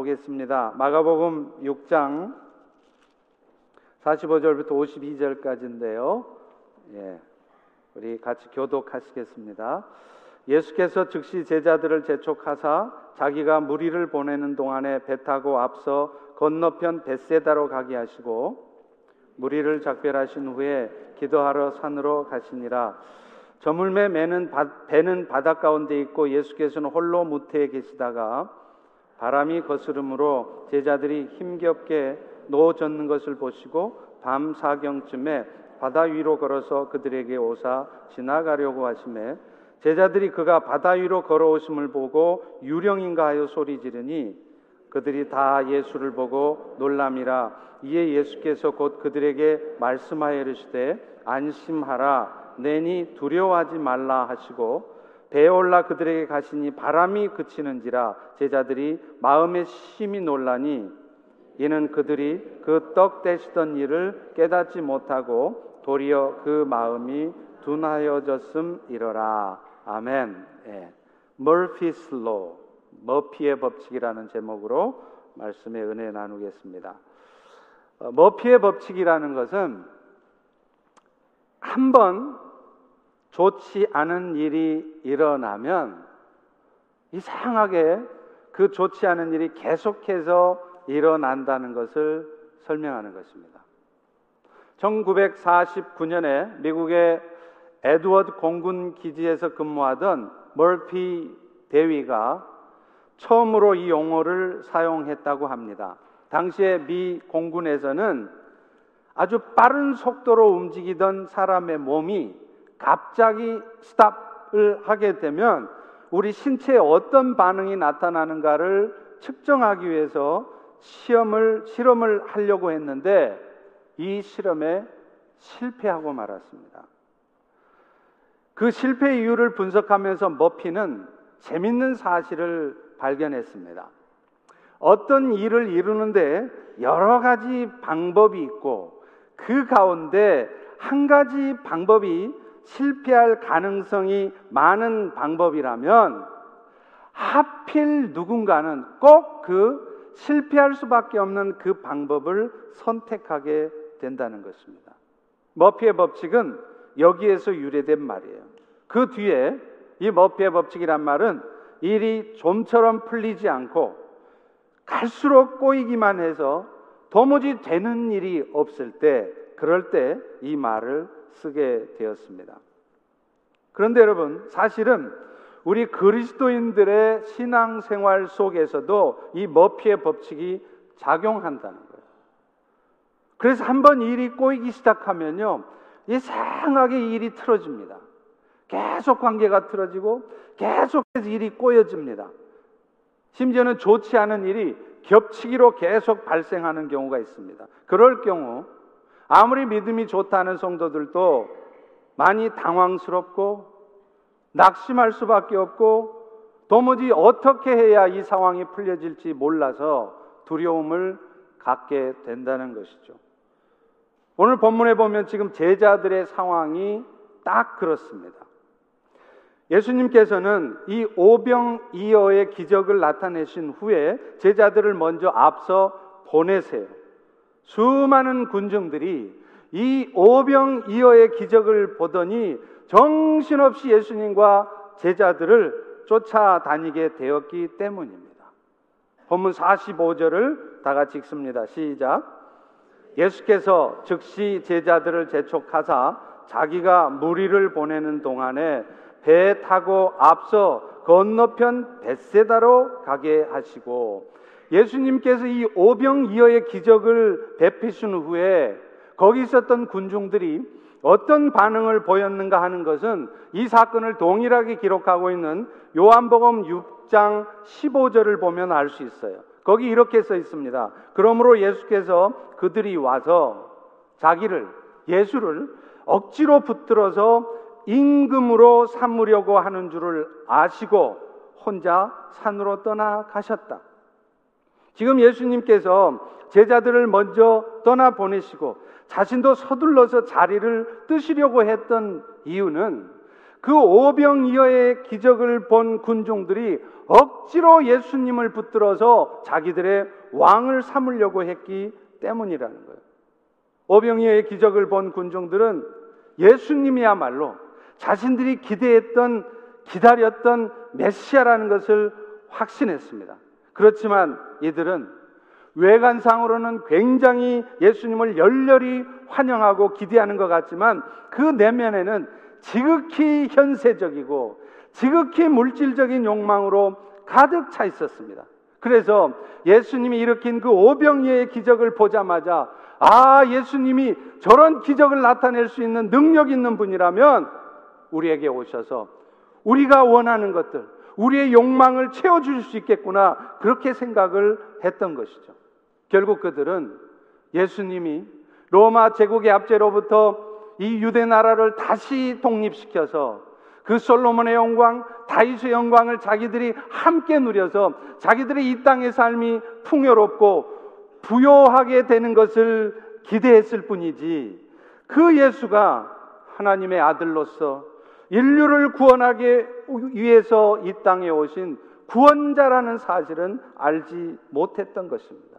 보겠습니다. 마가복음 6장 45절부터 52절까지인데요. 예, 우리 같이 교독하시겠습니다. 예수께서 즉시 제자들을 재촉하사 자기가 무리를 보내는 동안에 배 타고 앞서 건너편 벳세다로 가게 하시고 무리를 작별하신 후에 기도하러 산으로 가시니라. 저물매 매는 바, 배는 바닷 가운데 있고 예수께서는 홀로 무태에 계시다가 바람이 거스름으로 제자들이 힘겹게 놓아졌는 것을 보시고 밤 사경쯤에 바다 위로 걸어서 그들에게 오사 지나가려고 하심에 제자들이 그가 바다 위로 걸어오심을 보고 유령인가 하여 소리 지르니 그들이 다 예수를 보고 놀람이라 이에 예수께서 곧 그들에게 말씀하여 이르시되 안심하라 내니 두려워하지 말라 하시고 배에 올라 그들에게 가시니 바람이 그치는지라 제자들이 마음에 심히 놀라니 이는 그들이 그 떡 떼시던 일을 깨닫지 못하고 도리어 그 마음이 둔하여졌음 이러라 아멘. 예. 머피스 로 머피의 법칙이라는 제목으로 말씀의 은혜 나누겠습니다. 어, 머피의 법칙이라는 것은 한번 좋지 않은 일이 일어나면 이상하게 그 좋지 않은 일이 계속해서 일어난다는 것을 설명하는 것입니다. 1949년에 미국의 에드워드 공군 기지에서 근무하던 멀피 대위가 처음으로 이 용어를 사용했다고 합니다. 당시에 미 공군에서는 아주 빠른 속도로 움직이던 사람의 몸이 갑자기 스탑을 하게 되면 우리 신체에 어떤 반응이 나타나는가를 측정하기 위해서 시험을 실험을 하려고 했는데 이 실험에 실패하고 말았습니다. 그 실패 이유를 분석하면서 머피는 재밌는 사실을 발견했습니다. 어떤 일을 이루는데 여러 가지 방법이 있고 그 가운데 한 가지 방법이 실패할 가능성이 많은 방법이라면 하필 누군가는 꼭 그 실패할 수밖에 없는 그 방법을 선택하게 된다는 것입니다. 머피의 법칙은 여기에서 유래된 말이에요. 그 뒤에 이 머피의 법칙이란 말은 일이 좀처럼 풀리지 않고 갈수록 꼬이기만 해서 도무지 되는 일이 없을 때 그럴 때 이 말을 쓰게 되었습니다. 그런데 여러분, 사실은 우리 그리스도인들의 신앙생활 속에서도 이 머피의 법칙이 작용한다는 거예요. 그래서 한번 일이 꼬이기 시작하면요, 이상하게 일이 틀어집니다. 계속 관계가 틀어지고 계속해서 일이 꼬여집니다. 심지어는 좋지 않은 일이 겹치기로 계속 발생하는 경우가 있습니다. 그럴 경우 아무리 믿음이 좋다는 성도들도 많이 당황스럽고 낙심할 수밖에 없고 도무지 어떻게 해야 이 상황이 풀려질지 몰라서 두려움을 갖게 된다는 것이죠. 오늘 본문에 보면 지금 제자들의 상황이 딱 그렇습니다. 예수님께서는 이 오병이어의 기적을 나타내신 후에 제자들을 먼저 앞서 보내세요. 수많은 군중들이 이 오병이어의 기적을 보더니 정신없이 예수님과 제자들을 쫓아다니게 되었기 때문입니다. 본문 45절을 다 같이 읽습니다. 시작. 예수께서 즉시 제자들을 재촉하사 자기가 무리를 보내는 동안에 배 타고 앞서 건너편 벳세다로 가게 하시고 예수님께서 이 오병이어의 기적을 베푸신 후에 거기 있었던 군중들이 어떤 반응을 보였는가 하는 것은 이 사건을 동일하게 기록하고 있는 요한복음 6장 15절을 보면 알 수 있어요. 거기 이렇게 써 있습니다. 그러므로 예수께서 그들이 와서 자기를 예수를 억지로 붙들어서 임금으로 삼으려고 하는 줄을 아시고 혼자 산으로 떠나 가셨다. 지금 예수님께서 제자들을 먼저 떠나 보내시고 자신도 서둘러서 자리를 뜨시려고 했던 이유는 그 오병이어의 기적을 본 군중들이 억지로 예수님을 붙들어서 자기들의 왕을 삼으려고 했기 때문이라는 거예요. 오병이어의 기적을 본 군중들은 예수님이야말로 자신들이 기대했던 기다렸던 메시아라는 것을 확신했습니다. 그렇지만 이들은 외관상으로는 굉장히 예수님을 열렬히 환영하고 기대하는 것 같지만 그 내면에는 지극히 현세적이고 지극히 물질적인 욕망으로 가득 차 있었습니다. 그래서 예수님이 일으킨 그 오병이의 기적을 보자마자 아, 예수님이 저런 기적을 나타낼 수 있는 능력 있는 분이라면 우리에게 오셔서 우리가 원하는 것들, 우리의 욕망을 채워줄 수 있겠구나. 그렇게 생각을 했던 것이죠. 결국 그들은 예수님이 로마 제국의 압제로부터 이 유대 나라를 다시 독립시켜서 그 솔로몬의 영광, 다윗의 영광을 자기들이 함께 누려서 자기들의 이 땅의 삶이 풍요롭고 부요하게 되는 것을 기대했을 뿐이지 그 예수가 하나님의 아들로서 인류를 구원하기 위해서 이 땅에 오신 구원자라는 사실은 알지 못했던 것입니다.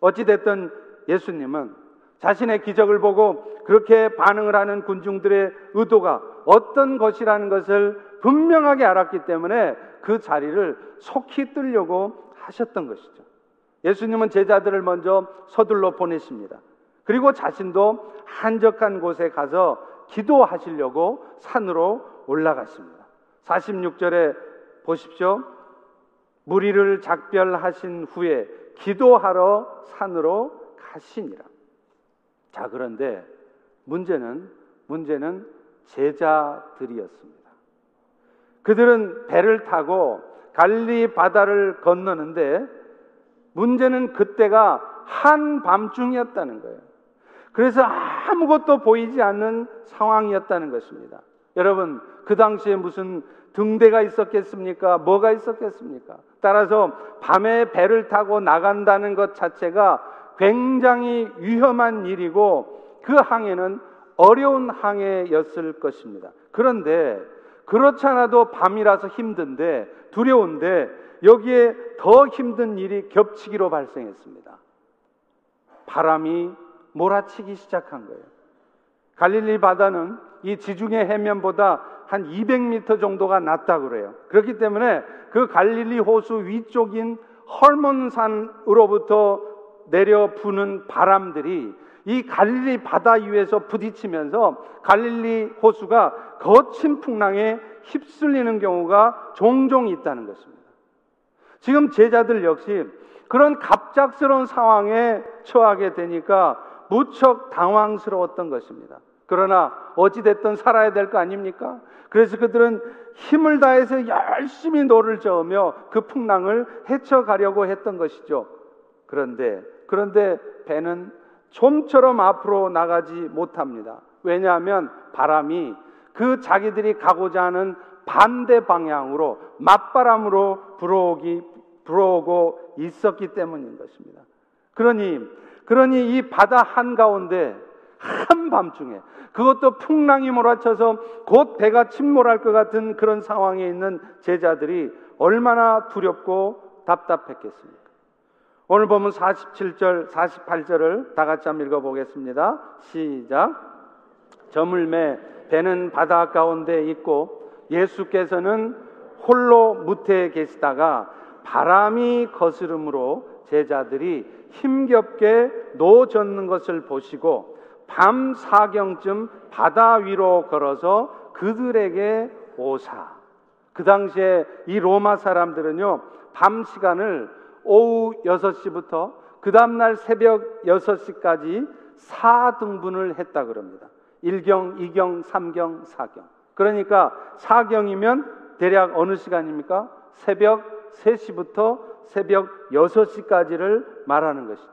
어찌됐든 예수님은 자신의 기적을 보고 그렇게 반응을 하는 군중들의 의도가 어떤 것이라는 것을 분명하게 알았기 때문에 그 자리를 속히 뜨려고 하셨던 것이죠. 예수님은 제자들을 먼저 서둘러 보내십니다. 그리고 자신도 한적한 곳에 가서 기도하시려고 산으로 올라갔습니다. 46절에 보십시오. 무리를 작별하신 후에 기도하러 산으로 가시니라. 자, 그런데 문제는 문제는 제자들이었습니다. 그들은 배를 타고 갈리 바다를 건너는데 문제는 그때가 한밤중이었다는 거예요. 그래서 아무것도 보이지 않는 상황이었다는 것입니다. 여러분, 그 당시에 무슨 등대가 있었겠습니까? 뭐가 있었겠습니까? 따라서 밤에 배를 타고 나간다는 것 자체가 굉장히 위험한 일이고 그 항해는 어려운 항해였을 것입니다. 그런데 그렇잖아도 밤이라서 힘든데 두려운데 여기에 더 힘든 일이 겹치기로 발생했습니다. 바람이 몰아치기 시작한 거예요. 갈릴리 바다는 이 지중해 해면보다 한 200m 정도가 낮다 그래요. 그렇기 때문에 그 갈릴리 호수 위쪽인 헐몬산으로부터 내려 부는 바람들이 이 갈릴리 바다 위에서 부딪히면서 갈릴리 호수가 거친 풍랑에 휩쓸리는 경우가 종종 있다는 것입니다. 지금 제자들 역시 그런 갑작스러운 상황에 처하게 되니까 무척 당황스러웠던 것입니다. 그러나 어찌됐든 살아야 될 거 아닙니까? 그래서 그들은 힘을 다해서 열심히 노를 저으며 그 풍랑을 헤쳐가려고 했던 것이죠. 그런데, 그런데 배는 좀처럼 앞으로 나가지 못합니다. 왜냐하면 바람이 그 자기들이 가고자 하는 반대 방향으로 맞바람으로 불어오기 불어오고 있었기 때문인 것입니다. 그러니 그러니 이 바다 한가운데 한밤중에 그것도 풍랑이 몰아쳐서 곧 배가 침몰할 것 같은 그런 상황에 있는 제자들이 얼마나 두렵고 답답했겠습니까? 오늘 보면 47절, 48절을 다 같이 한번 읽어보겠습니다. 시작. 저물매 배는 바다 가운데 있고 예수께서는 홀로 무태에 계시다가 바람이 거스름으로 제자들이 힘겹게 노젓는 것을 보시고 밤 사경쯤 바다 위로 걸어서 그들에게 오사. 그 당시에 이 로마 사람들은요, 밤 시간을 오후 6시부터 그 다음날 새벽 6시까지 4등분을 했다 그럽니다. 1경, 2경, 3경, 4경. 그러니까 4경이면 대략 어느 시간입니까? 새벽 3시부터 새벽 6시까지를 말하는 것이죠.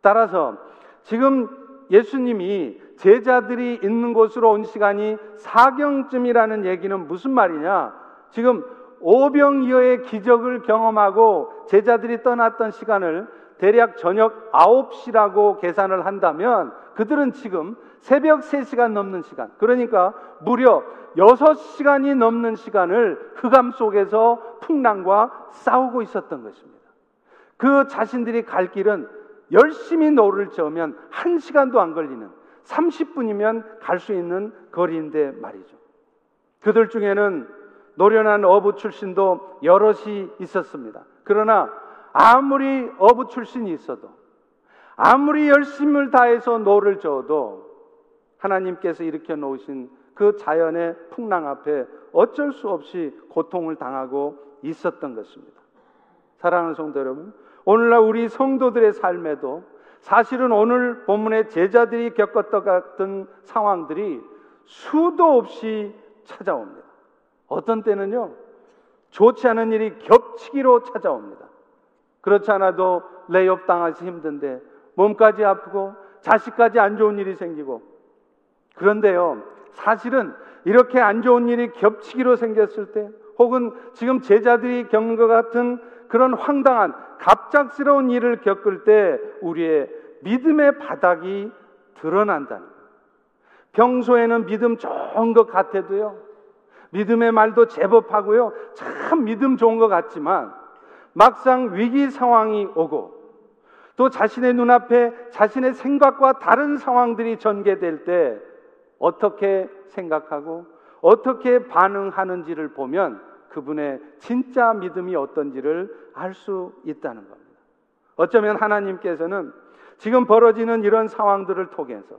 따라서 지금 예수님이 제자들이 있는 곳으로 온 시간이 사경쯤이라는 얘기는 무슨 말이냐? 지금 오병이어의 기적을 경험하고 제자들이 떠났던 시간을 대략 저녁 9시라고 계산을 한다면 그들은 지금 새벽 3시간 넘는 시간, 그러니까 무려 6시간이 넘는 시간을 흑암 속에서 풍랑과 싸우고 있었던 것입니다. 그 자신들이 갈 길은 열심히 노를 저으면 1시간도 안 걸리는 30분이면 갈 수 있는 거리인데 말이죠. 그들 중에는 노련한 어부 출신도 여럿이 있었습니다. 그러나 아무리 어부 출신이 있어도 아무리 열심을 다해서 노를 저어도 하나님께서 일으켜 놓으신 그 자연의 풍랑 앞에 어쩔 수 없이 고통을 당하고 있었던 것입니다. 사랑하는 성도 여러분, 오늘날 우리 성도들의 삶에도 사실은 오늘 본문의 제자들이 겪었던 같은 상황들이 수도 없이 찾아옵니다. 어떤 때는요, 좋지 않은 일이 겹치기로 찾아옵니다. 그렇지 않아도 layoff 당해서 힘든데 몸까지 아프고 자식까지 안 좋은 일이 생기고 그런데요, 사실은 이렇게 안 좋은 일이 겹치기로 생겼을 때 혹은 지금 제자들이 겪는 것 같은 그런 황당한 갑작스러운 일을 겪을 때 우리의 믿음의 바닥이 드러난다는. 평소에는 믿음 좋은 것 같아도요. 믿음의 말도 제법 하고요. 참 믿음 좋은 것 같지만 막상 위기 상황이 오고 또 자신의 눈앞에 자신의 생각과 다른 상황들이 전개될 때 어떻게 생각하고 어떻게 반응하는지를 보면 그분의 진짜 믿음이 어떤지를 알 수 있다는 겁니다. 어쩌면 하나님께서는 지금 벌어지는 이런 상황들을 통해서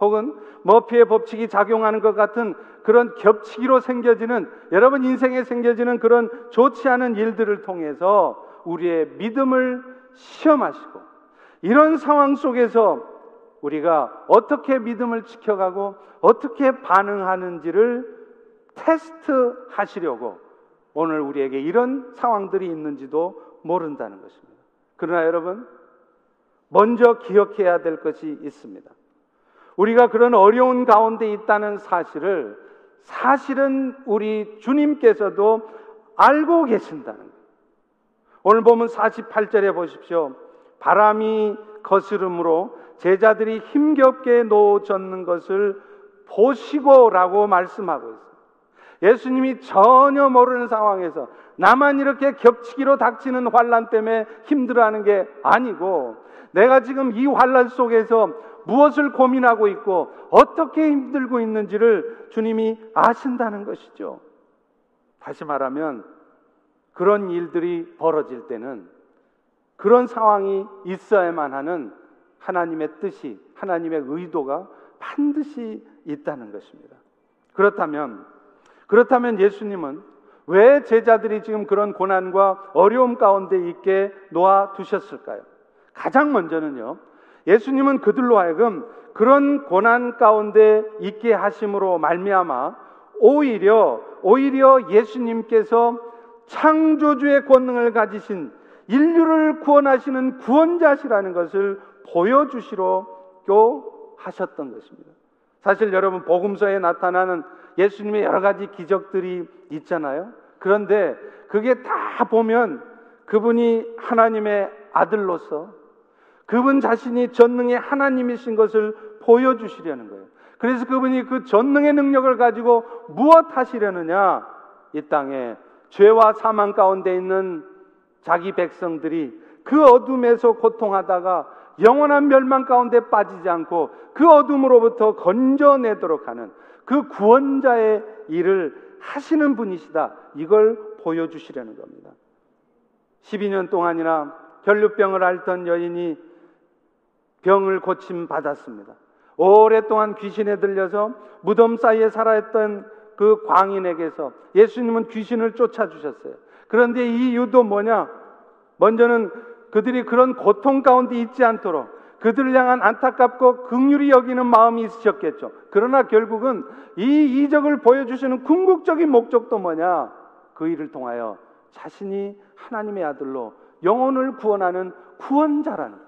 혹은 머피의 법칙이 작용하는 것 같은 그런 겹치기로 생겨지는 여러분 인생에 생겨지는 그런 좋지 않은 일들을 통해서 우리의 믿음을 시험하시고 이런 상황 속에서 우리가 어떻게 믿음을 지켜가고 어떻게 반응하는지를 테스트 하시려고 오늘 우리에게 이런 상황들이 있는지도 모른다는 것입니다. 그러나 여러분, 먼저 기억해야 될 것이 있습니다. 우리가 그런 어려운 가운데 있다는 사실을 사실은 우리 주님께서도 알고 계신다는 거예요. 오늘 보면 48절에 보십시오. 바람이 거스름으로 제자들이 힘겹게 놓아졌는 것을 보시고라고 말씀하고 있습니다. 예수님이 전혀 모르는 상황에서 나만 이렇게 겹치기로 닥치는 환란 때문에 힘들어하는 게 아니고 내가 지금 이 환란 속에서 무엇을 고민하고 있고 어떻게 힘들고 있는지를 주님이 아신다는 것이죠. 다시 말하면 그런 일들이 벌어질 때는 그런 상황이 있어야만 하는 하나님의 뜻이, 하나님의 의도가 반드시 있다는 것입니다. 그렇다면, 그렇다면 예수님은 왜 제자들이 지금 그런 고난과 어려움 가운데 있게 놓아 두셨을까요? 가장 먼저는요, 예수님은 그들로 하여금 그런 고난 가운데 있게 하심으로 말미암아 오히려 오히려 예수님께서 창조주의 권능을 가지신 인류를 구원하시는 구원자시라는 것을 보여주시려고 하셨던 것입니다. 사실 여러분 복음서에 나타나는 예수님의 여러 가지 기적들이 있잖아요. 그런데 그게 다 보면 그분이 하나님의 아들로서 그분 자신이 전능의 하나님이신 것을 보여주시려는 거예요. 그래서 그분이 그 전능의 능력을 가지고 무엇 하시려느냐? 이 땅에 죄와 사망 가운데 있는 자기 백성들이 그 어둠에서 고통하다가 영원한 멸망 가운데 빠지지 않고 그 어둠으로부터 건져내도록 하는 그 구원자의 일을 하시는 분이시다. 이걸 보여주시려는 겁니다. 12년 동안이나 혈류병을 앓던 여인이 병을 고침 받았습니다. 오랫동안 귀신에 들려서 무덤 사이에 살아있던 그 광인에게서 예수님은 귀신을 쫓아주셨어요. 그런데 이 이유도 뭐냐? 먼저는 그들이 그런 고통 가운데 있지 않도록 그들을 향한 안타깝고 극률이 여기는 마음이 있으셨겠죠. 그러나 결국은 이 이적을 보여주시는 궁극적인 목적도 뭐냐? 그 일을 통하여 자신이 하나님의 아들로 영혼을 구원하는 구원자라는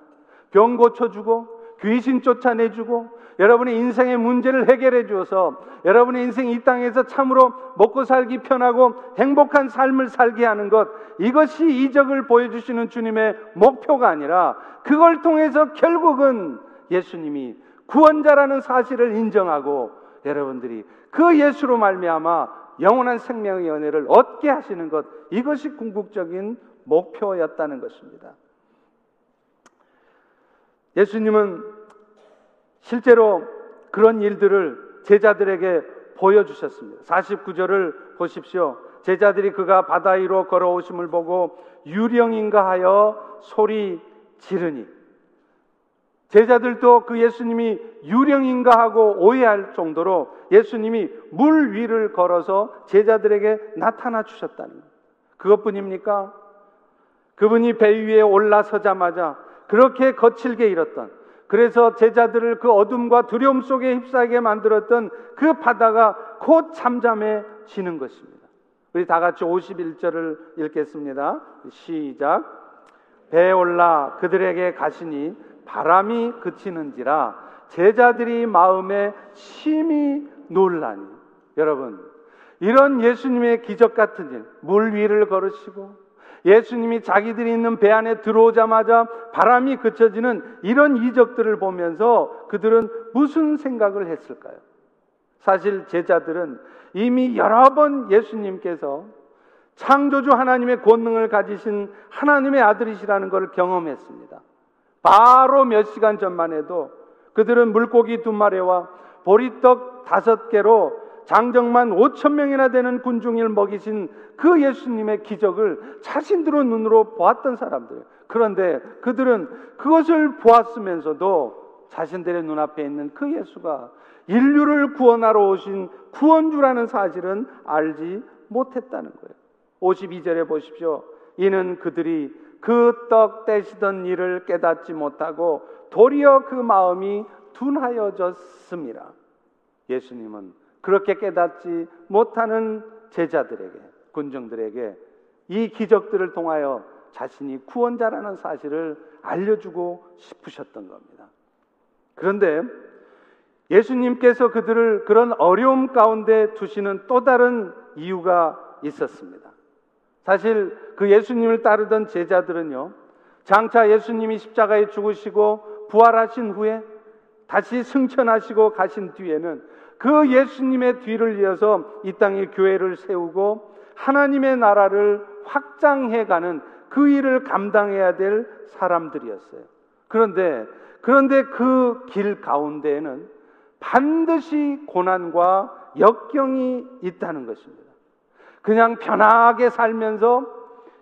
병 고쳐주고 귀신 쫓아내주고 여러분의 인생의 문제를 해결해 주어서 여러분의 인생 이 땅에서 참으로 먹고 살기 편하고 행복한 삶을 살게 하는 것 이것이 이적을 보여주시는 주님의 목표가 아니라 그걸 통해서 결국은 예수님이 구원자라는 사실을 인정하고 여러분들이 그 예수로 말미암아 영원한 생명의 연애를 얻게 하시는 것 이것이 궁극적인 목표였다는 것입니다. 예수님은 실제로 그런 일들을 제자들에게 보여주셨습니다. 49절을 보십시오. 제자들이 그가 바다 위로 걸어오심을 보고 유령인가 하여 소리 지르니 제자들도 그 예수님이 유령인가 하고 오해할 정도로 예수님이 물 위를 걸어서 제자들에게 나타나 주셨다는 것. 그것뿐입니까? 그분이 배 위에 올라서자마자 그렇게 거칠게 일었던 그래서 제자들을 그 어둠과 두려움 속에 휩싸게 만들었던 그 바다가 곧 잠잠해지는 것입니다. 우리 다 같이 51절을 읽겠습니다. 시작. 배에 올라 그들에게 가시니 바람이 그치는지라 제자들이 마음에 심히 놀라니 여러분 이런 예수님의 기적 같은 일, 물 위를 걸으시고 예수님이 자기들이 있는 배 안에 들어오자마자 바람이 그쳐지는 이런 이적들을 보면서 그들은 무슨 생각을 했을까요? 사실 제자들은 이미 여러 번 예수님께서 창조주 하나님의 권능을 가지신 하나님의 아들이시라는 것을 경험했습니다. 바로 몇 시간 전만 해도 그들은 물고기 두 마리와 보리떡 다섯 개로 장정만 5천 명이나 되는 군중을 먹이신 그 예수님의 기적을 자신들의 눈으로 보았던 사람들. 그런데 그들은 그것을 보았으면서도 자신들의 눈앞에 있는 그 예수가 인류를 구원하러 오신 구원주라는 사실은 알지 못했다는 거예요. 52절에 보십시오. 이는 그들이 그 떡 떼시던 일을 깨닫지 못하고 도리어 그 마음이 둔하여졌습니다. 예수님은 그렇게 깨닫지 못하는 제자들에게, 군정들에게 이 기적들을 통하여 자신이 구원자라는 사실을 알려주고 싶으셨던 겁니다. 그런데 예수님께서 그들을 그런 어려움 가운데 두시는 또 다른 이유가 있었습니다. 사실 그 예수님을 따르던 제자들은요, 장차 예수님이 십자가에 죽으시고 부활하신 후에 다시 승천하시고 가신 뒤에는 그 예수님의 뒤를 이어서 이 땅에 교회를 세우고 하나님의 나라를 확장해 가는 그 일을 감당해야 될 사람들이었어요. 그런데 그런데 그 길 가운데에는 반드시 고난과 역경이 있다는 것입니다. 그냥 편하게 살면서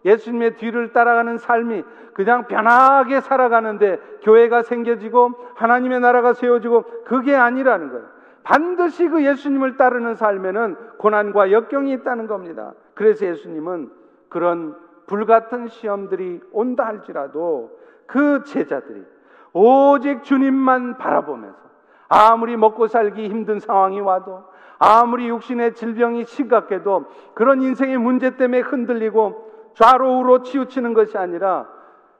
예수님의 뒤를 따라가는 삶이 그냥 편하게 살아가는데 교회가 생겨지고 하나님의 나라가 세워지고 그게 아니라는 거예요. 반드시 그 예수님을 따르는 삶에는 고난과 역경이 있다는 겁니다. 그래서 예수님은 그런 불같은 시험들이 온다 할지라도 그 제자들이 오직 주님만 바라보면서 아무리 먹고 살기 힘든 상황이 와도 아무리 육신의 질병이 심각해도 그런 인생의 문제 때문에 흔들리고 좌로우로 치우치는 것이 아니라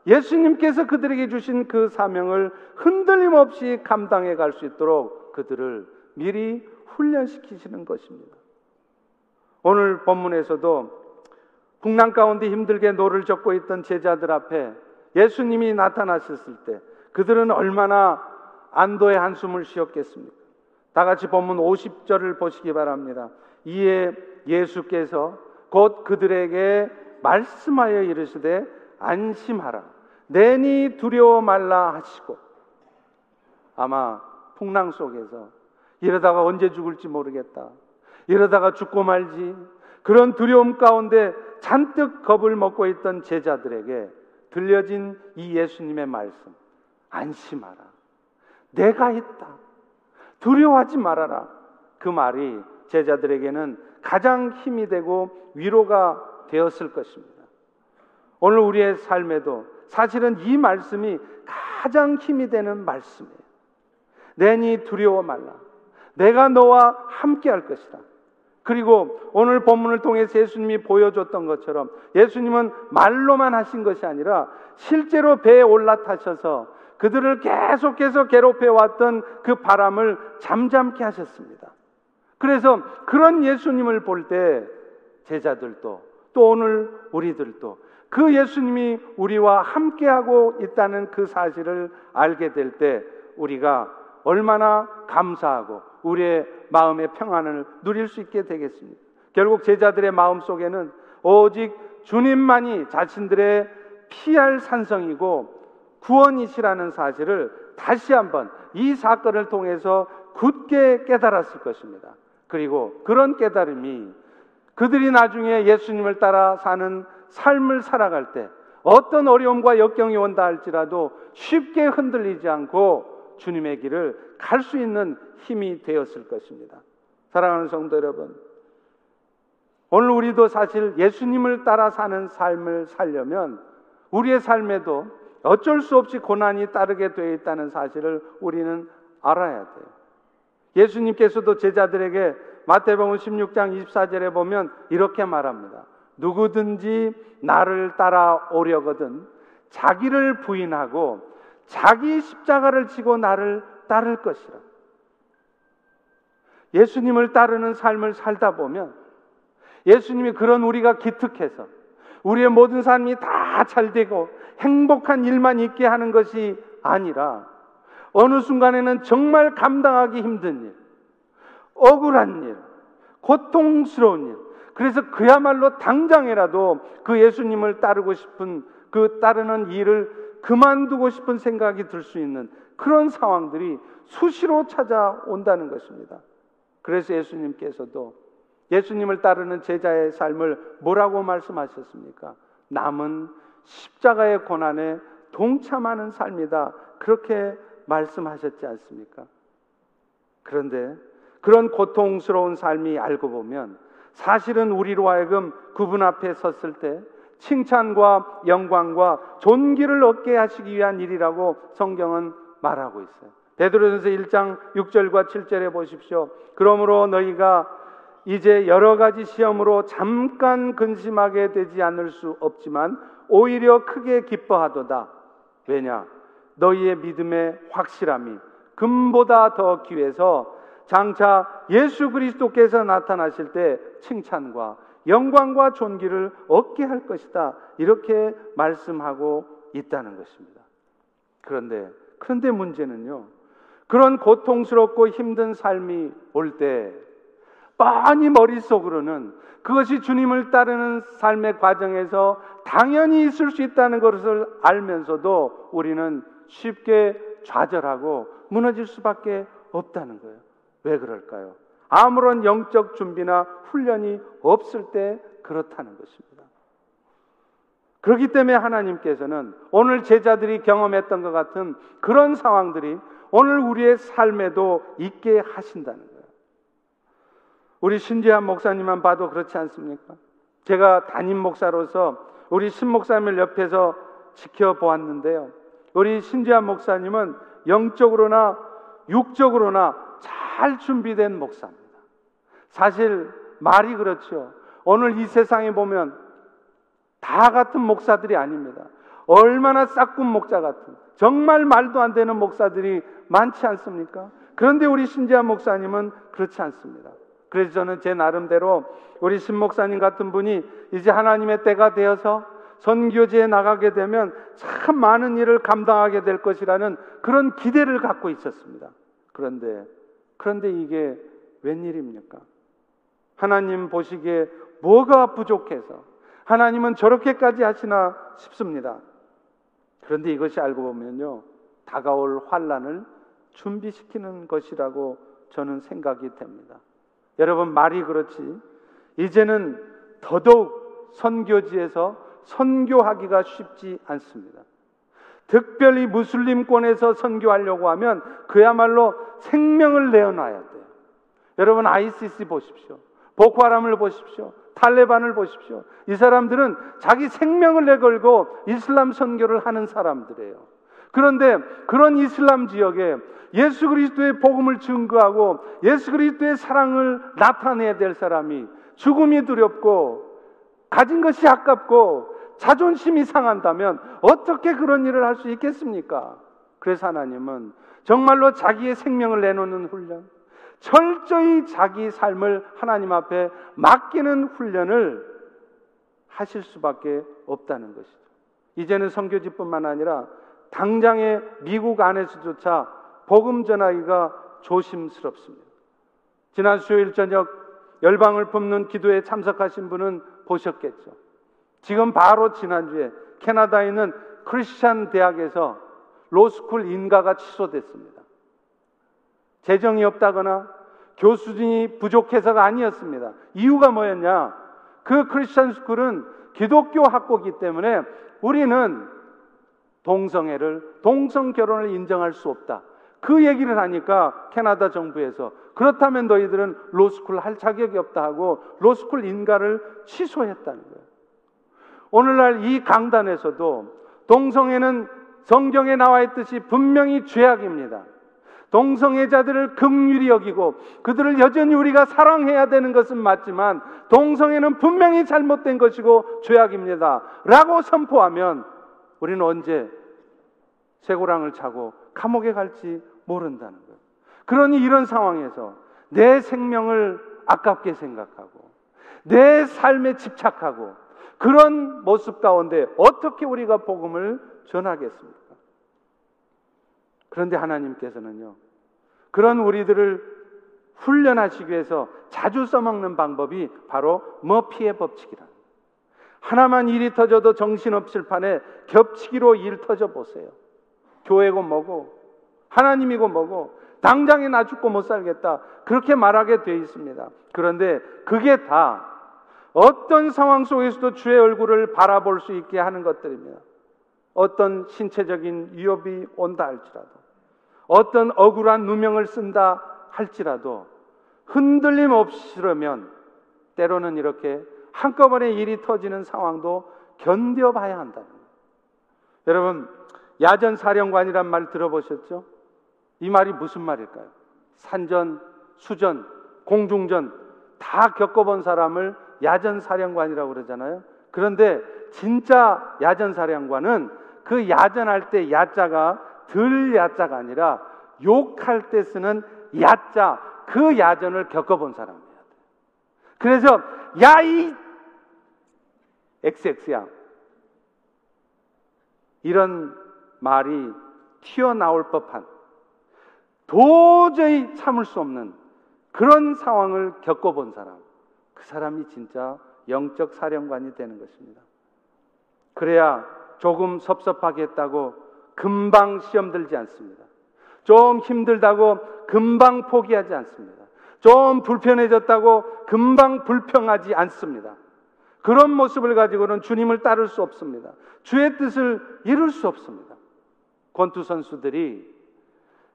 예수님께서 그들에게 주신 그 사명을 흔들림 없이 감당해 갈 수 있도록 그들을 미리 훈련시키시는 것입니다. 오늘 본문에서도 풍랑 가운데 힘들게 노를 젓고 있던 제자들 앞에 예수님이 나타나셨을 때 그들은 얼마나 안도의 한숨을 쉬었겠습니까? 다 같이 본문 50절을 보시기 바랍니다. 이에 예수께서 곧 그들에게 말씀하여 이르시되 안심하라. 내니 두려워 말라 하시고 아마 풍랑 속에서 이러다가 언제 죽을지 모르겠다. 이러다가 죽고 말지. 그런 두려움 가운데 잔뜩 겁을 먹고 있던 제자들에게 들려진 이 예수님의 말씀. 안심하라. 내가 있다. 두려워하지 말아라. 그 말이 제자들에게는 가장 힘이 되고 위로가 되었을 것입니다. 오늘 우리의 삶에도 사실은 이 말씀이 가장 힘이 되는 말씀이에요. 내니 두려워 말라. 내가 너와 함께 할 것이다. 그리고 오늘 본문을 통해서 예수님이 보여줬던 것처럼 예수님은 말로만 하신 것이 아니라 실제로 배에 올라타셔서 그들을 계속해서 괴롭혀왔던 그 바람을 잠잠케 하셨습니다. 그래서 그런 예수님을 볼 때 제자들도 또 오늘 우리들도 그 예수님이 우리와 함께하고 있다는 그 사실을 알게 될 때 우리가 얼마나 감사하고 우리의 마음의 평안을 누릴 수 있게 되겠습니다. 결국 제자들의 마음 속에는 오직 주님만이 자신들의 피할 산성이고 구원이시라는 사실을 다시 한번 이 사건을 통해서 굳게 깨달았을 것입니다. 그리고 그런 깨달음이 그들이 나중에 예수님을 따라 사는 삶을 살아갈 때 어떤 어려움과 역경이 온다 할지라도 쉽게 흔들리지 않고 주님의 길을 갈 수 있는 힘이 되었을 것입니다. 사랑하는 성도 여러분, 오늘 우리도 사실 예수님을 따라 사는 삶을 살려면 우리의 삶에도 어쩔 수 없이 고난이 따르게 되어 있다는 사실을 우리는 알아야 돼요. 예수님께서도 제자들에게 마태복음 16장 24절에 보면 이렇게 말합니다. 누구든지 나를 따라오려거든 자기를 부인하고 자기 십자가를 지고 나를 따를 것이라. 예수님을 따르는 삶을 살다 보면 예수님이 그런 우리가 기특해서 우리의 모든 삶이 다 잘 되고 행복한 일만 있게 하는 것이 아니라 어느 순간에는 정말 감당하기 힘든 일, 억울한 일, 고통스러운 일, 그래서 그야말로 당장이라도 그 예수님을 따르고 싶은 그 따르는 일을 그만두고 싶은 생각이 들 수 있는 그런 상황들이 수시로 찾아온다는 것입니다. 그래서 예수님께서도 예수님을 따르는 제자의 삶을 뭐라고 말씀하셨습니까? 남은 십자가의 고난에 동참하는 삶이다. 그렇게 말씀하셨지 않습니까? 그런데 그런 고통스러운 삶이 알고 보면 사실은 우리로 하여금 그분 앞에 섰을 때 칭찬과 영광과 존귀를 얻게 하시기 위한 일이라고 성경은 말하고 있어요. 베드로전서 1장 6절과 7절에 보십시오. 그러므로 너희가 이제 여러 가지 시험으로 잠깐 근심하게 되지 않을 수 없지만 오히려 크게 기뻐하도다. 왜냐? 너희의 믿음의 확실함이 금보다 더 귀해서 장차 예수 그리스도께서 나타나실 때 칭찬과 영광과 존귀를 얻게 할 것이다. 이렇게 말씀하고 있다는 것입니다. 그런데 그런데 문제는요. 그런 고통스럽고 힘든 삶이 올 때 뻔히 머릿속으로는 그것이 주님을 따르는 삶의 과정에서 당연히 있을 수 있다는 것을 알면서도 우리는 쉽게 좌절하고 무너질 수밖에 없다는 거예요. 왜 그럴까요? 아무런 영적 준비나 훈련이 없을 때 그렇다는 것입니다. 그렇기 때문에 하나님께서는 오늘 제자들이 경험했던 것 같은 그런 상황들이 오늘 우리의 삶에도 있게 하신다는 거예요. 우리 신재한 목사님만 봐도 그렇지 않습니까? 제가 담임 목사로서 우리 신 목사님을 옆에서 지켜보았는데요. 우리 신재한 목사님은 영적으로나 육적으로나 잘 준비된 목사입니다. 사실 말이 그렇죠. 오늘 이 세상에 보면 다 같은 목사들이 아닙니다. 얼마나 싹군 목자 같은 정말 말도 안 되는 목사들이 많지 않습니까? 그런데 우리 신재한 목사님은 그렇지 않습니다. 그래서 저는 제 나름대로 우리 신 목사님 같은 분이 이제 하나님의 때가 되어서 선교지에 나가게 되면 참 많은 일을 감당하게 될 것이라는 그런 기대를 갖고 있었습니다. 그런데 그런데 이게 웬일입니까? 하나님 보시기에 뭐가 부족해서 하나님은 저렇게까지 하시나 싶습니다. 그런데 이것이 알고 보면요. 다가올 환란을 준비시키는 것이라고 저는 생각이 됩니다. 여러분 말이 그렇지. 이제는 더더욱 선교지에서 선교하기가 쉽지 않습니다. 특별히 무슬림권에서 선교하려고 하면 그야말로 생명을 내어놔야 돼요. 여러분 ICC 보십시오. 보코하람을 보십시오. 탈레반을 보십시오. 이 사람들은 자기 생명을 내걸고 이슬람 선교를 하는 사람들이에요. 그런데 그런 이슬람 지역에 예수 그리스도의 복음을 증거하고 예수 그리스도의 사랑을 나타내야 될 사람이 죽음이 두렵고 가진 것이 아깝고 자존심이 상한다면 어떻게 그런 일을 할 수 있겠습니까? 그래서 하나님은 정말로 자기의 생명을 내놓는 훈련, 철저히 자기 삶을 하나님 앞에 맡기는 훈련을 하실 수밖에 없다는 것이죠. 이제는 성교지뿐만 아니라 당장의 미국 안에서조차 복음 전하기가 조심스럽습니다. 지난 수요일 저녁 열방을 품는 기도에 참석하신 분은 보셨겠죠. 지금 바로 지난주에 캐나다에 있는 크리스찬 대학에서 로스쿨 인가가 취소됐습니다. 재정이 없다거나 교수진이 부족해서가 아니었습니다. 이유가 뭐였냐? 그 Christian school은 기독교 학교이기 때문에 우리는 동성애를 동성 결혼을 인정할 수 없다. 그 얘기를 하니까 캐나다 정부에서 그렇다면 너희들은 로스쿨 할 자격이 없다 하고 로스쿨 인가를 취소했다는 거예요. 오늘날 이 강단에서도 동성애는 성경에 나와 있듯이 분명히 죄악입니다. 동성애자들을 극률히 여기고 그들을 여전히 우리가 사랑해야 되는 것은 맞지만 동성애는 분명히 잘못된 것이고 죄악입니다. 라고 선포하면 우리는 언제 쇠고랑을 차고 감옥에 갈지 모른다는 거예요. 그러니 이런 상황에서 내 생명을 아깝게 생각하고 내 삶에 집착하고 그런 모습 가운데 어떻게 우리가 복음을 전하겠습니까? 그런데 하나님께서는요, 그런 우리들을 훈련하시기 위해서 자주 써먹는 방법이 바로 머피의 법칙이라. 하나만 일이 터져도 정신없을 판에 겹치기로 일 터져 보세요. 교회고 뭐고, 하나님이고 뭐고, 당장에 나 죽고 못 살겠다. 그렇게 말하게 되어 있습니다. 그런데 그게 다 어떤 상황 속에서도 주의 얼굴을 바라볼 수 있게 하는 것들입니다. 어떤 신체적인 위협이 온다 할지라도, 어떤 억울한 누명을 쓴다 할지라도, 흔들림 없이라면 때로는 이렇게 한꺼번에 일이 터지는 상황도 견뎌봐야 한다는 거예요. 여러분, 야전 사령관이란 말 들어보셨죠? 이 말이 무슨 말일까요? 산전, 수전, 공중전 다 겪어본 사람을 야전 사령관이라고 그러잖아요. 그런데 진짜 야전 사령관은 그 야전할 때 야자가 들 야자가 아니라 욕할 때 쓰는 야자 그 야전을 겪어본 사람이에요. 그래서 야이 XX야 이런 말이 튀어나올 법한 도저히 참을 수 없는 그런 상황을 겪어본 사람 그 사람이 진짜 영적 사령관이 되는 것입니다. 그래야 조금 섭섭하게 했다고 금방 시험 들지 않습니다. 좀 힘들다고 금방 포기하지 않습니다. 좀 불편해졌다고 금방 불평하지 않습니다. 그런 모습을 가지고는 주님을 따를 수 없습니다. 주의 뜻을 이룰 수 없습니다. 권투 선수들이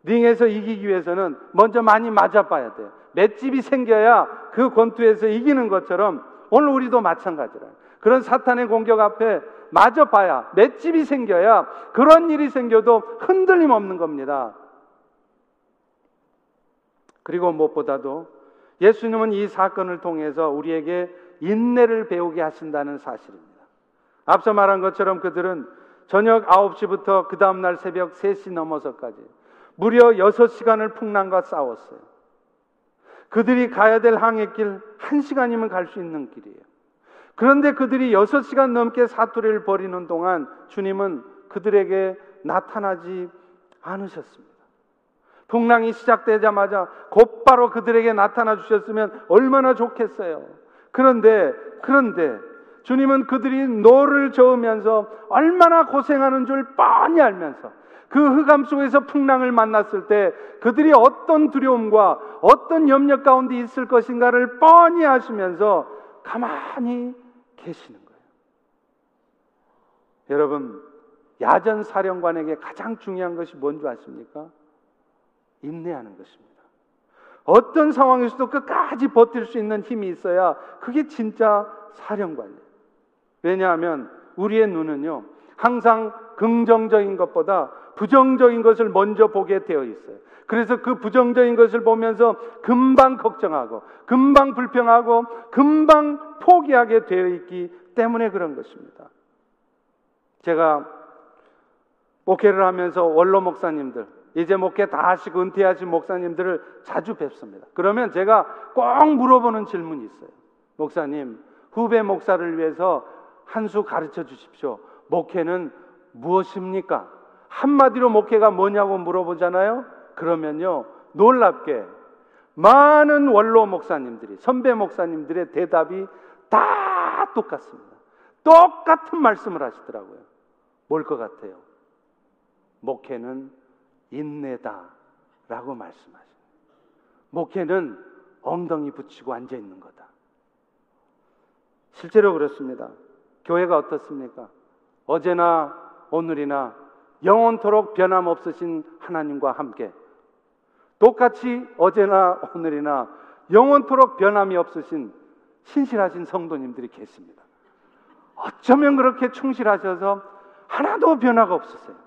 링에서 이기기 위해서는 먼저 많이 맞아봐야 돼요. 맷집이 생겨야 그 권투에서 이기는 것처럼 오늘 우리도 마찬가지라. 그런 사탄의 공격 앞에 맞아봐야 맷집이 생겨야 그런 일이 생겨도 흔들림 없는 겁니다. 그리고 무엇보다도 예수님은 이 사건을 통해서 우리에게 인내를 배우게 하신다는 사실입니다. 앞서 말한 것처럼 그들은 저녁 9시부터 그 다음날 새벽 3시 넘어서까지 무려 6시간을 풍랑과 싸웠어요. 그들이 가야 될 항해길 1시간이면 갈 수 있는 길이에요. 그런데 그들이 6시간 넘게 사투리를 벌이는 동안 주님은 그들에게 나타나지 않으셨습니다. 풍랑이 시작되자마자 곧바로 그들에게 나타나 주셨으면 얼마나 좋겠어요. 그런데, 그런데 주님은 그들이 노를 저으면서 얼마나 고생하는 줄 뻔히 알면서 그 흑암 속에서 풍랑을 만났을 때 그들이 어떤 두려움과 어떤 염려 가운데 있을 것인가를 뻔히 아시면서 가만히 계시는 거예요. 여러분, 야전 사령관에게 가장 중요한 것이 뭔지 아십니까? 인내하는 것입니다. 어떤 상황에서도 끝까지 버틸 수 있는 힘이 있어야 그게 진짜 사령관이에요. 왜냐하면 우리의 눈은요, 항상 긍정적인 것보다 부정적인 것을 먼저 보게 되어 있어요. 그래서 그 부정적인 것을 보면서 금방 걱정하고, 금방 불평하고, 금방 포기하게 되어 있기 때문에 그런 것입니다. 제가 목회를 하면서 원로 목사님들, 이제 목회 다 하시고 은퇴하신 목사님들을 자주 뵙습니다. 그러면 제가 꼭 물어보는 질문이 있어요. 목사님, 후배 목사를 위해서 한 수 가르쳐 주십시오. 목회는 무엇입니까? 한마디로 목회가 뭐냐고 물어보잖아요. 그러면요, 놀랍게 많은 원로 목사님들이, 선배 목사님들의 대답이 다 똑같습니다. 똑같은 말씀을 하시더라고요. 뭘 것 같아요? 목회는 인내다 라고 말씀하십니다. 목회는 엉덩이 붙이고 앉아 있는 거다. 실제로 그렇습니다. 교회가 어떻습니까? 어제나 오늘이나 영원토록 변함없으신 하나님과 함께 똑같이 어제나 오늘이나 영원토록 변함이 없으신 신실하신 성도님들이 계십니다. 어쩌면 그렇게 충실하셔서 하나도 변화가 없으세요.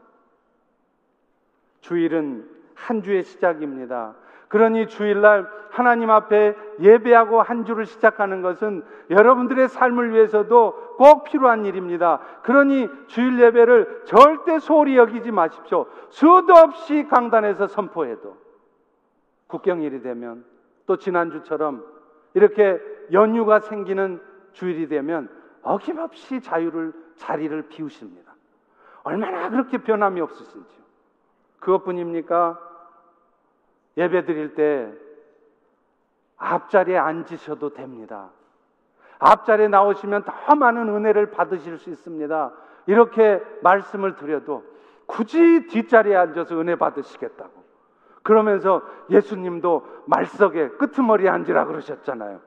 주일은 한 주의 시작입니다. 그러니 주일날 하나님 앞에 예배하고 한 주를 시작하는 것은 여러분들의 삶을 위해서도 꼭 필요한 일입니다. 그러니 주일 예배를 절대 소홀히 여기지 마십시오. 수도 없이 강단에서 선포해도 국경일이 되면 또 지난주처럼 이렇게 연휴가 생기는 주일이 되면 어김없이 자유를 자리를 비우십니다. 얼마나 그렇게 변함이 없으신지요. 그것뿐입니까? 예배 드릴 때 앞자리에 앉으셔도 됩니다. 앞자리에 나오시면 더 많은 은혜를 받으실 수 있습니다. 이렇게 말씀을 드려도 굳이 뒷자리에 앉아서 은혜 받으시겠다고. 그러면서 예수님도 말석에 끄트머리에 앉으라 그러셨잖아요.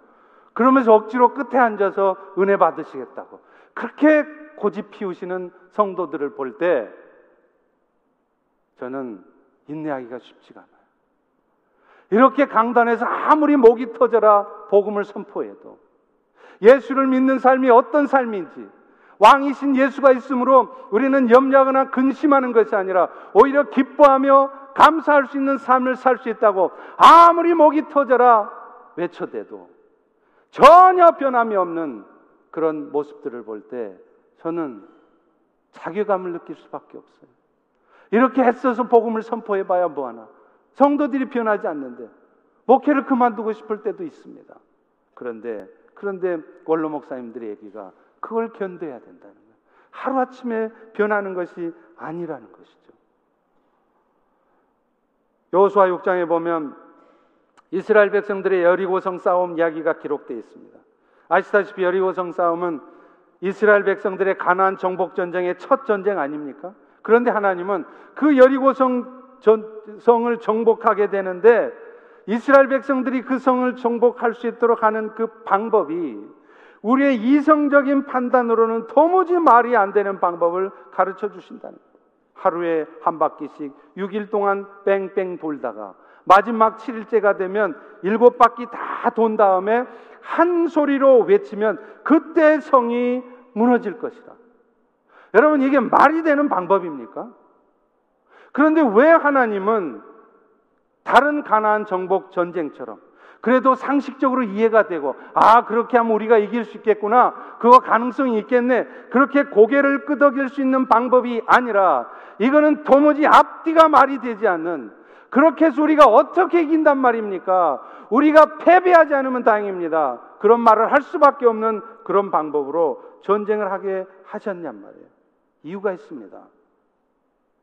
그러면서 억지로 끝에 앉아서 은혜 받으시겠다고. 그렇게 고집 피우시는 성도들을 볼 때 저는 인내하기가 쉽지가 않아요. 이렇게 강단에서 아무리 목이 터져라 복음을 선포해도 예수를 믿는 삶이 어떤 삶인지 왕이신 예수가 있으므로 우리는 염려하거나 근심하는 것이 아니라 오히려 기뻐하며 감사할 수 있는 삶을 살 수 있다고 아무리 목이 터져라 외쳐대도 전혀 변함이 없는 그런 모습들을 볼 때 저는 자괴감을 느낄 수밖에 없어요. 이렇게 애써서 복음을 선포해 봐야 뭐하나. 성도들이 변하지 않는데 목회를 그만두고 싶을 때도 있습니다. 그런데 그런데 원로 목사님들의 얘기가 그걸 견뎌야 된다는 거예요. 하루아침에 변하는 것이 아니라는 것이죠. 여호수아 6장에 보면 이스라엘 백성들의 여리고성 싸움 이야기가 기록되어 있습니다. 아시다시피 여리고성 싸움은 이스라엘 백성들의 가나안 정복 전쟁의 첫 전쟁 아닙니까? 그런데 하나님은 그 여리고성 성을 정복하게 되는데 이스라엘 백성들이 그 성을 정복할 수 있도록 하는 그 방법이 우리의 이성적인 판단으로는 도무지 말이 안 되는 방법을 가르쳐 주신다는 거예요. 하루에 한 바퀴씩 6일 동안 뺑뺑 돌다가 마지막 7일째가 되면 일곱 바퀴 다 돈 다음에 한 소리로 외치면 그때 성이 무너질 것이다. 여러분 이게 말이 되는 방법입니까? 그런데 왜 하나님은 다른 가나안 정복 전쟁처럼 그래도 상식적으로 이해가 되고 아 그렇게 하면 우리가 이길 수 있겠구나 그거 가능성이 있겠네 그렇게 고개를 끄덕일 수 있는 방법이 아니라 이거는 도무지 앞뒤가 말이 되지 않는 그렇게 해서 우리가 어떻게 이긴단 말입니까? 우리가 패배하지 않으면 다행입니다. 그런 말을 할 수밖에 없는 그런 방법으로 전쟁을 하게 하셨냔 말이에요. 이유가 있습니다.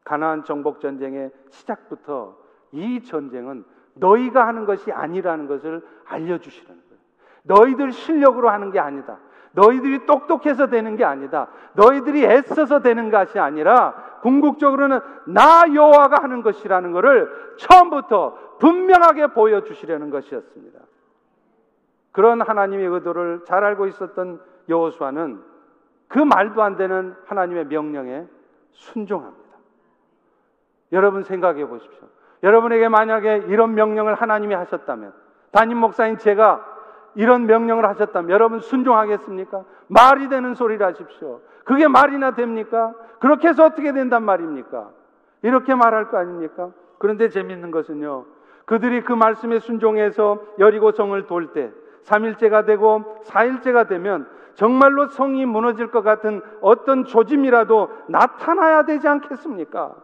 가나안 정복 전쟁의 시작부터 이 전쟁은 너희가 하는 것이 아니라는 것을 알려주시는 거예요. 너희들 실력으로 하는 게 아니다. 너희들이 똑똑해서 되는 게 아니다. 너희들이 애써서 되는 것이 아니라 궁극적으로는 나 여호와가 하는 것이라는 것을 처음부터 분명하게 보여주시려는 것이었습니다. 그런 하나님의 의도를 잘 알고 있었던 여호수아는 그 말도 안 되는 하나님의 명령에 순종합니다. 여러분 생각해 보십시오. 여러분에게 만약에 이런 명령을 하나님이 하셨다면, 담임 목사인 제가 이런 명령을 하셨다면 여러분 순종하겠습니까? 말이 되는 소리를 하십시오. 그게 말이나 됩니까? 그렇게 해서 어떻게 된단 말입니까? 이렇게 말할 거 아닙니까? 그런데 재밌는 것은요. 그들이 그 말씀에 순종해서 여리고성을 돌 때, 3일째가 되고 4일째가 되면 정말로 성이 무너질 것 같은 어떤 조짐이라도 나타나야 되지 않겠습니까?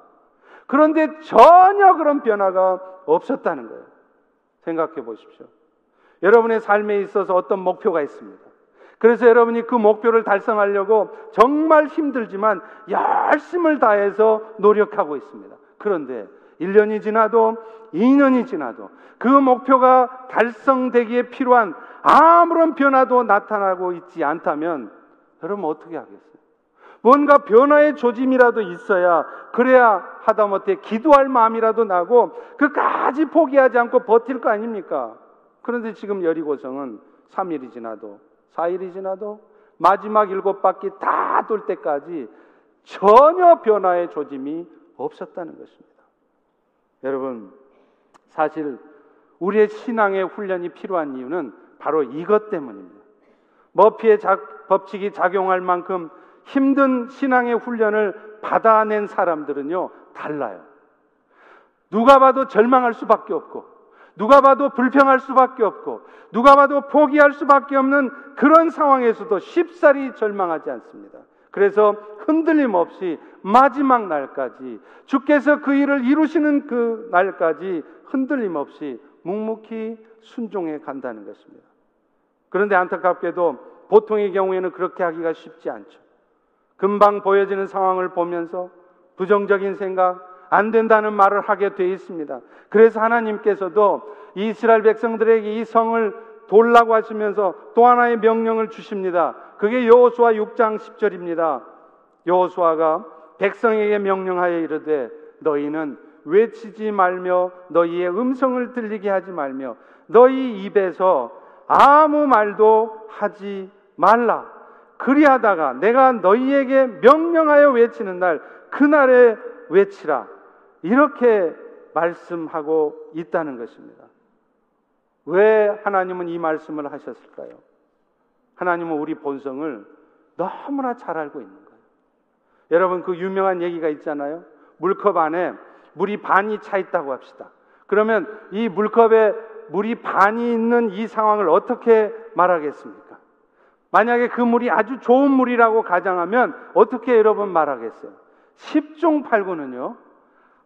그런데 전혀 그런 변화가 없었다는 거예요. 생각해 보십시오. 여러분의 삶에 있어서 어떤 목표가 있습니다. 그래서 여러분이 그 목표를 달성하려고 정말 힘들지만 열심을 다해서 노력하고 있습니다. 그런데 1년이 지나도 2년이 지나도 그 목표가 달성되기에 필요한 아무런 변화도 나타나고 있지 않다면 여러분 어떻게 하겠어요? 뭔가 변화의 조짐이라도 있어야 그래야 하다못해 기도할 마음이라도 나고 그까지 포기하지 않고 버틸 거 아닙니까? 그런데 지금 여리고성은 3일이 지나도 4일이 지나도 마지막 일곱 바퀴 다 돌 때까지 전혀 변화의 조짐이 없었다는 것입니다. 여러분, 사실 우리의 신앙의 훈련이 필요한 이유는 바로 이것 때문입니다. 머피의 법칙이 작용할 만큼 힘든 신앙의 훈련을 받아낸 사람들은요, 달라요. 누가 봐도 절망할 수밖에 없고, 누가 봐도 불평할 수밖에 없고, 누가 봐도 포기할 수밖에 없는 그런 상황에서도 쉽사리 절망하지 않습니다. 그래서 흔들림 없이 마지막 날까지 주께서 그 일을 이루시는 그 날까지 흔들림 없이 묵묵히 순종해 간다는 것입니다. 그런데 안타깝게도 보통의 경우에는 그렇게 하기가 쉽지 않죠. 금방 보여지는 상황을 보면서 부정적인 생각, 안 된다는 말을 하게 돼 있습니다. 그래서 하나님께서도 이스라엘 백성들에게 이 성을 돌라고 하시면서 또 하나의 명령을 주십니다. 그게 여호수아 6장 10절입니다. 여호수아가 백성에게 명령하여 이르되 너희는 외치지 말며 너희의 음성을 들리게 하지 말며 너희 입에서 아무 말도 하지 말라. 그리하다가 내가 너희에게 명령하여 외치는 날 그날에 외치라. 이렇게 말씀하고 있다는 것입니다. 왜 하나님은 이 말씀을 하셨을까요? 하나님은 우리 본성을 너무나 잘 알고 있는 거예요. 여러분 그 유명한 얘기가 있잖아요. 물컵 안에 물이 반이 차 있다고 합시다. 그러면 이 물컵에 물이 반이 있는 이 상황을 어떻게 말하겠습니까? 만약에 그 물이 아주 좋은 물이라고 가정하면 어떻게 여러분 말하겠어요? 10중 8구는요.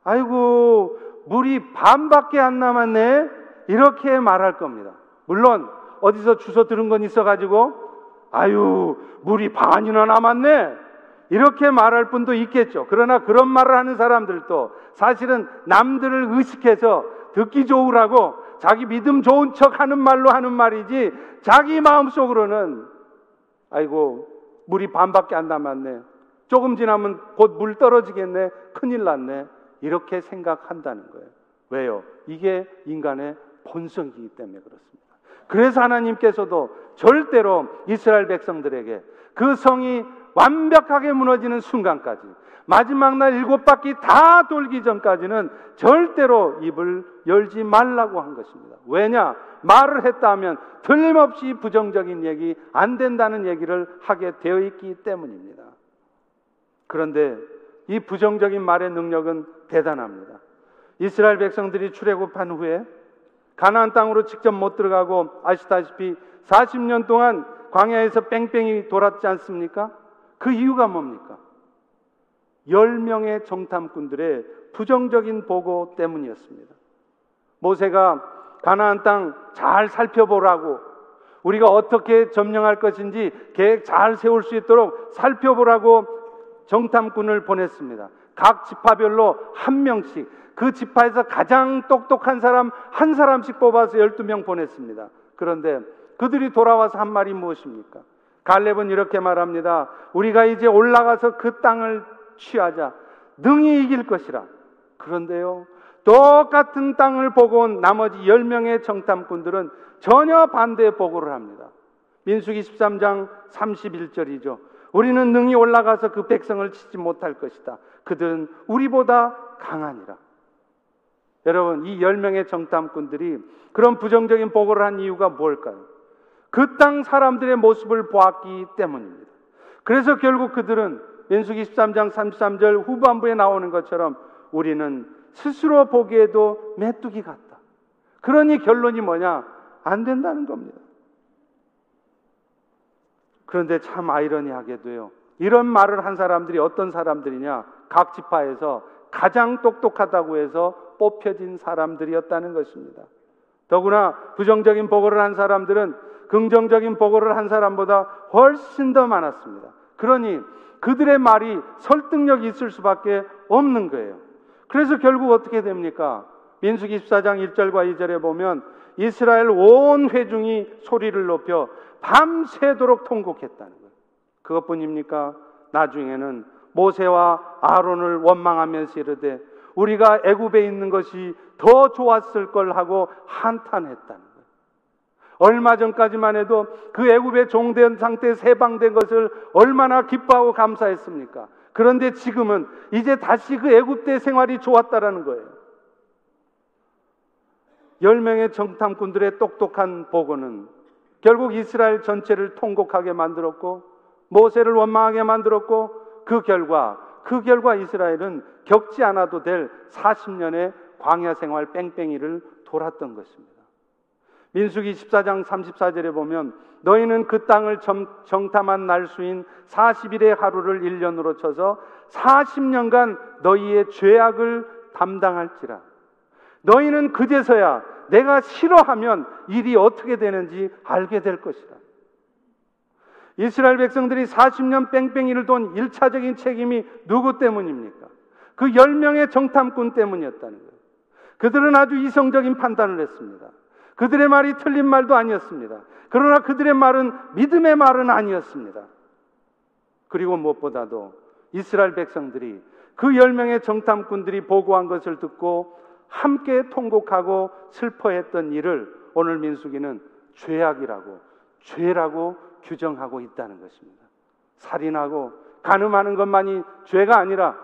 아이고 물이 반밖에 안 남았네. 이렇게 말할 겁니다. 물론 어디서 주워 들은 건 있어 가지고 아유 물이 반이나 남았네 이렇게 말할 분도 있겠죠. 그러나 그런 말을 하는 사람들도 사실은 남들을 의식해서 듣기 좋으라고 자기 믿음 좋은 척 하는 말로 하는 말이지 자기 마음속으로는 아이고 물이 반밖에 안 남았네. 조금 지나면 곧 물 떨어지겠네. 큰일 났네. 이렇게 생각한다는 거예요. 왜요? 이게 인간의 본성이기 때문에 그렇습니다. 그래서 하나님께서도 절대로 이스라엘 백성들에게 그 성이 완벽하게 무너지는 순간까지 마지막 날 일곱 바퀴 다 돌기 전까지는 절대로 입을 열지 말라고 한 것입니다. 왜냐? 말을 했다 하면 틀림없이 부정적인 얘기, 안 된다는 얘기를 하게 되어 있기 때문입니다. 그런데 이 부정적인 말의 능력은 대단합니다. 이스라엘 백성들이 출애굽한 후에 가나안 땅으로 직접 못 들어가고 아시다시피 40년 동안 광야에서 뺑뺑이 돌았지 않습니까? 그 이유가 뭡니까? 10명의 정탐꾼들의 부정적인 보고 때문이었습니다. 모세가 가나안 땅 잘 살펴보라고 우리가 어떻게 점령할 것인지 계획 잘 세울 수 있도록 살펴보라고 정탐꾼을 보냈습니다. 각 지파별로 한 명씩 그 지파에서 가장 똑똑한 사람 한 사람씩 뽑아서 12명 보냈습니다. 그런데 그들이 돌아와서 한 말이 무엇입니까? 갈렙은 이렇게 말합니다. 우리가 이제 올라가서 그 땅을 취하자. 능히 이길 것이라. 그런데요. 똑같은 땅을 보고 온 나머지 10명의 정탐꾼들은 전혀 반대 보고를 합니다. 민수기 13장 31절이죠. 우리는 능히 올라가서 그 백성을 치지 못할 것이다. 그들은 우리보다 강하니라. 여러분, 이 10명의 정탐꾼들이 그런 부정적인 보고를 한 이유가 뭘까요? 그 땅 사람들의 모습을 보았기 때문입니다. 그래서 결국 그들은 민수기 13장 33절 후반부에 나오는 것처럼 우리는 스스로 보기에도 메뚜기 같다. 그러니 결론이 뭐냐? 안 된다는 겁니다. 그런데 참 아이러니하게도요. 이런 말을 한 사람들이 어떤 사람들이냐? 각 지파에서 가장 똑똑하다고 해서 뽑혀진 사람들이었다는 것입니다. 더구나 부정적인 보고를 한 사람들은 긍정적인 보고를 한 사람보다 훨씬 더 많았습니다. 그러니 그들의 말이 설득력이 있을 수밖에 없는 거예요. 그래서 결국 어떻게 됩니까? 민수기 14장 1절과 2절에 보면 이스라엘 온 회중이 소리를 높여 밤새도록 통곡했다는 거예요. 그것뿐입니까? 나중에는 모세와 아론을 원망하면서 이르되 우리가 애굽에 있는 것이 더 좋았을 걸 하고 한탄했다는 거예요. 얼마 전까지만 해도 그 애굽의 종된 상태 세방된 것을 얼마나 기뻐하고 감사했습니까? 그런데 지금은 이제 다시 그 애굽 때 생활이 좋았다라는 거예요. 열 명의 정탐꾼들의 똑똑한 보고는 결국 이스라엘 전체를 통곡하게 만들었고 모세를 원망하게 만들었고 그 결과 그 결과 이스라엘은 겪지 않아도 될 40년의 광야 생활 뺑뺑이를 돌았던 것입니다. 민수기 14장 34절에 보면 너희는 그 땅을 정 탐한 날수인 40일의 하루를 1년으로 쳐서 40년간 너희의 죄악을 담당할지라. 너희는 그제서야 내가 싫어하면 일이 어떻게 되는지 알게 될 것이다. 이스라엘 백성들이 40년 뺑뺑이를 돈 1차적인 책임이 누구 때문입니까? 그 10명의 정탐꾼 때문이었다는 거예요. 그들은 아주 이성적인 판단을 했습니다. 그들의 말이 틀린 말도 아니었습니다. 그러나 그들의 말은 믿음의 말은 아니었습니다. 그리고 무엇보다도 이스라엘 백성들이 그 10명의 정탐꾼들이 보고한 것을 듣고 함께 통곡하고 슬퍼했던 일을 오늘 민수기는 죄악이라고 죄라고 규정하고 있다는 것입니다. 살인하고 간음하는 것만이 죄가 아니라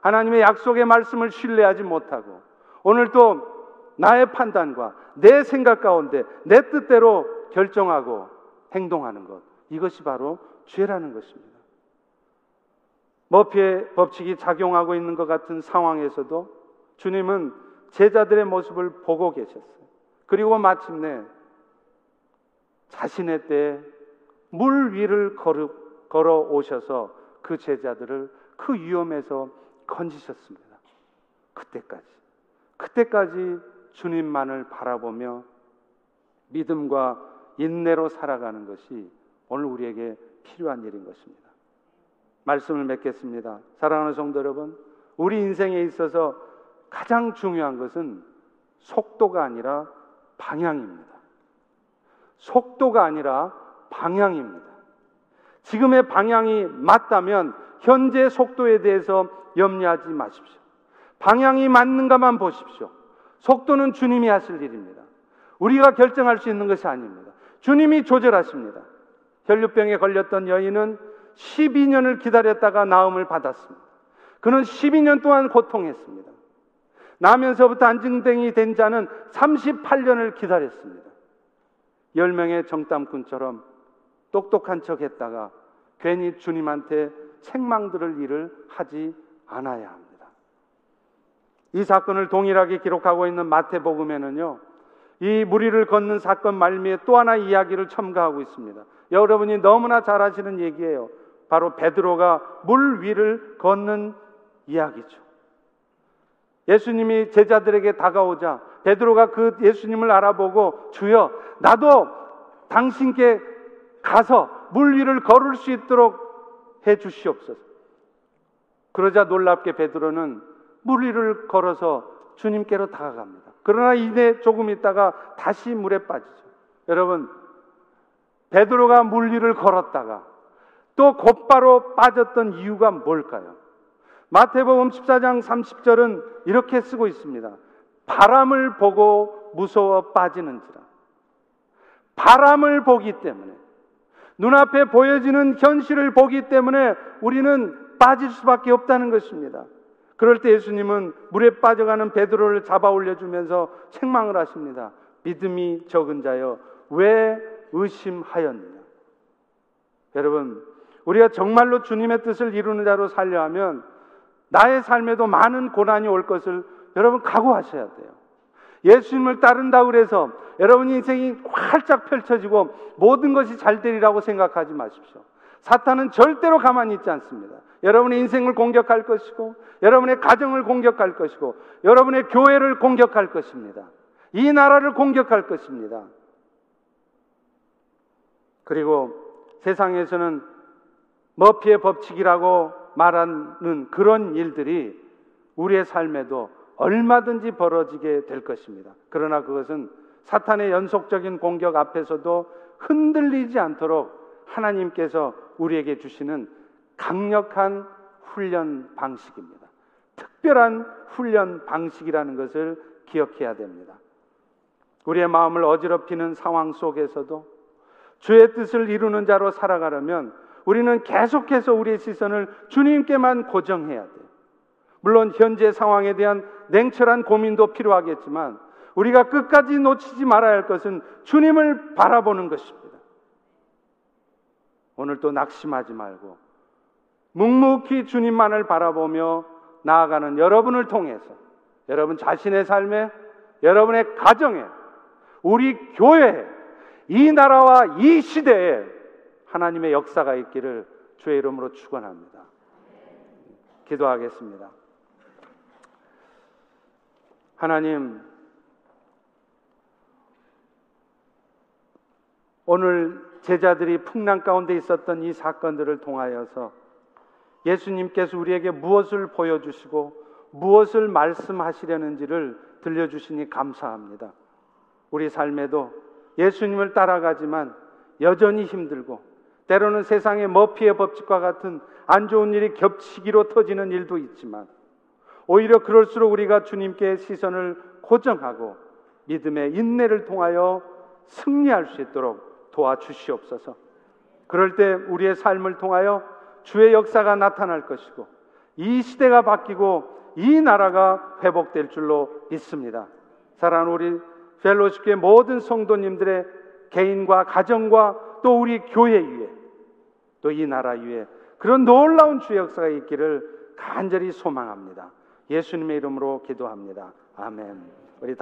하나님의 약속의 말씀을 신뢰하지 못하고 오늘 또 나의 판단과 내 생각 가운데 내 뜻대로 결정하고 행동하는 것 이것이 바로 죄라는 것입니다. 머피의 법칙이 작용하고 있는 것 같은 상황에서도 주님은 제자들의 모습을 보고 계셨어요. 그리고 마침내 자신의 때물 위를 걸어 오셔서 그 제자들을 그 위험에서 건지셨습니다. 그때까지. 그때까지 주님만을 바라보며 믿음과 인내로 살아가는 것이 오늘 우리에게 필요한 일인 것입니다. 말씀을 맺겠습니다. 사랑하는 성도 여러분, 우리 인생에 있어서 가장 중요한 것은 속도가 아니라 방향입니다. 속도가 아니라 방향입니다. 지금의 방향이 맞다면 현재 속도에 대해서 염려하지 마십시오. 방향이 맞는가만 보십시오. 속도는 주님이 하실 일입니다. 우리가 결정할 수 있는 것이 아닙니다. 주님이 조절하십니다. 혈류병에 걸렸던 여인은 12년을 기다렸다가 나음을 받았습니다. 그는 12년 동안 고통했습니다. 나면서부터 안증댕이 된 자는 38년을 기다렸습니다. 10명의 정탐꾼처럼 똑똑한 척 했다가 괜히 주님한테 책망 들을 일을 하지 않아야 합니다. 이 사건을 동일하게 기록하고 있는 마태복음에는요. 이 무리를 걷는 사건 말미에 또 하나 이야기를 첨가하고 있습니다. 여러분이 너무나 잘 아시는 얘기예요. 바로 베드로가 물 위를 걷는 이야기죠. 예수님이 제자들에게 다가오자 베드로가 그 예수님을 알아보고 주여 나도 당신께 가서 물 위를 걸을 수 있도록 해 주시옵소서. 그러자 놀랍게 베드로는 물 위를 걸어서 주님께로 다가갑니다. 그러나 이내 조금 있다가 다시 물에 빠지죠. 여러분, 베드로가 물 위를 걸었다가 또 곧바로 빠졌던 이유가 뭘까요? 마태복음 14장 30절은 이렇게 쓰고 있습니다. 바람을 보고 무서워 빠지는지라. 바람을 보기 때문에 눈앞에 보여지는 현실을 보기 때문에 우리는 빠질 수밖에 없다는 것입니다. 그럴 때 예수님은 물에 빠져가는 베드로를 잡아 올려주면서 책망을 하십니다. 믿음이 적은 자여 왜 의심하였느냐? 여러분, 우리가 정말로 주님의 뜻을 이루는 자로 살려 하면 나의 삶에도 많은 고난이 올 것을 여러분 각오하셔야 돼요. 예수님을 따른다 그래서 여러분 인생이 활짝 펼쳐지고 모든 것이 잘 되리라고 생각하지 마십시오. 사탄은 절대로 가만히 있지 않습니다. 여러분의 인생을 공격할 것이고, 여러분의 가정을 공격할 것이고, 여러분의 교회를 공격할 것입니다. 이 나라를 공격할 것입니다. 그리고 세상에서는 머피의 법칙이라고 말하는 그런 일들이 우리의 삶에도 얼마든지 벌어지게 될 것입니다. 그러나 그것은 사탄의 연속적인 공격 앞에서도 흔들리지 않도록 하나님께서 우리에게 주시는 강력한 훈련 방식입니다. 특별한 훈련 방식이라는 것을 기억해야 됩니다. 우리의 마음을 어지럽히는 상황 속에서도 주의 뜻을 이루는 자로 살아가려면 우리는 계속해서 우리의 시선을 주님께만 고정해야 돼요. 물론 현재 상황에 대한 냉철한 고민도 필요하겠지만 우리가 끝까지 놓치지 말아야 할 것은 주님을 바라보는 것입니다. 오늘 또 낙심하지 말고 묵묵히 주님만을 바라보며 나아가는 여러분을 통해서 여러분 자신의 삶에 여러분의 가정에 우리 교회에 이 나라와 이 시대에 하나님의 역사가 있기를 주의 이름으로 축원합니다. 기도하겠습니다. 하나님 오늘 제자들이 풍랑 가운데 있었던 이 사건들을 통하여서 예수님께서 우리에게 무엇을 보여주시고 무엇을 말씀하시려는지를 들려주시니 감사합니다. 우리 삶에도 예수님을 따라가지만 여전히 힘들고 때로는 세상의 머피의 법칙과 같은 안 좋은 일이 겹치기로 터지는 일도 있지만 오히려 그럴수록 우리가 주님께 시선을 고정하고 믿음의 인내를 통하여 승리할 수 있도록 도와주시옵소서. 그럴 때 우리의 삶을 통하여 주의 역사가 나타날 것이고 이 시대가 바뀌고 이 나라가 회복될 줄로 믿습니다. 사랑하는 우리 펠로십교의 모든 성도님들의 개인과 가정과 또 우리 교회 위에 또 이 나라 위에 그런 놀라운 주의 역사가 있기를 간절히 소망합니다. 예수님의 이름으로 기도합니다. 아멘.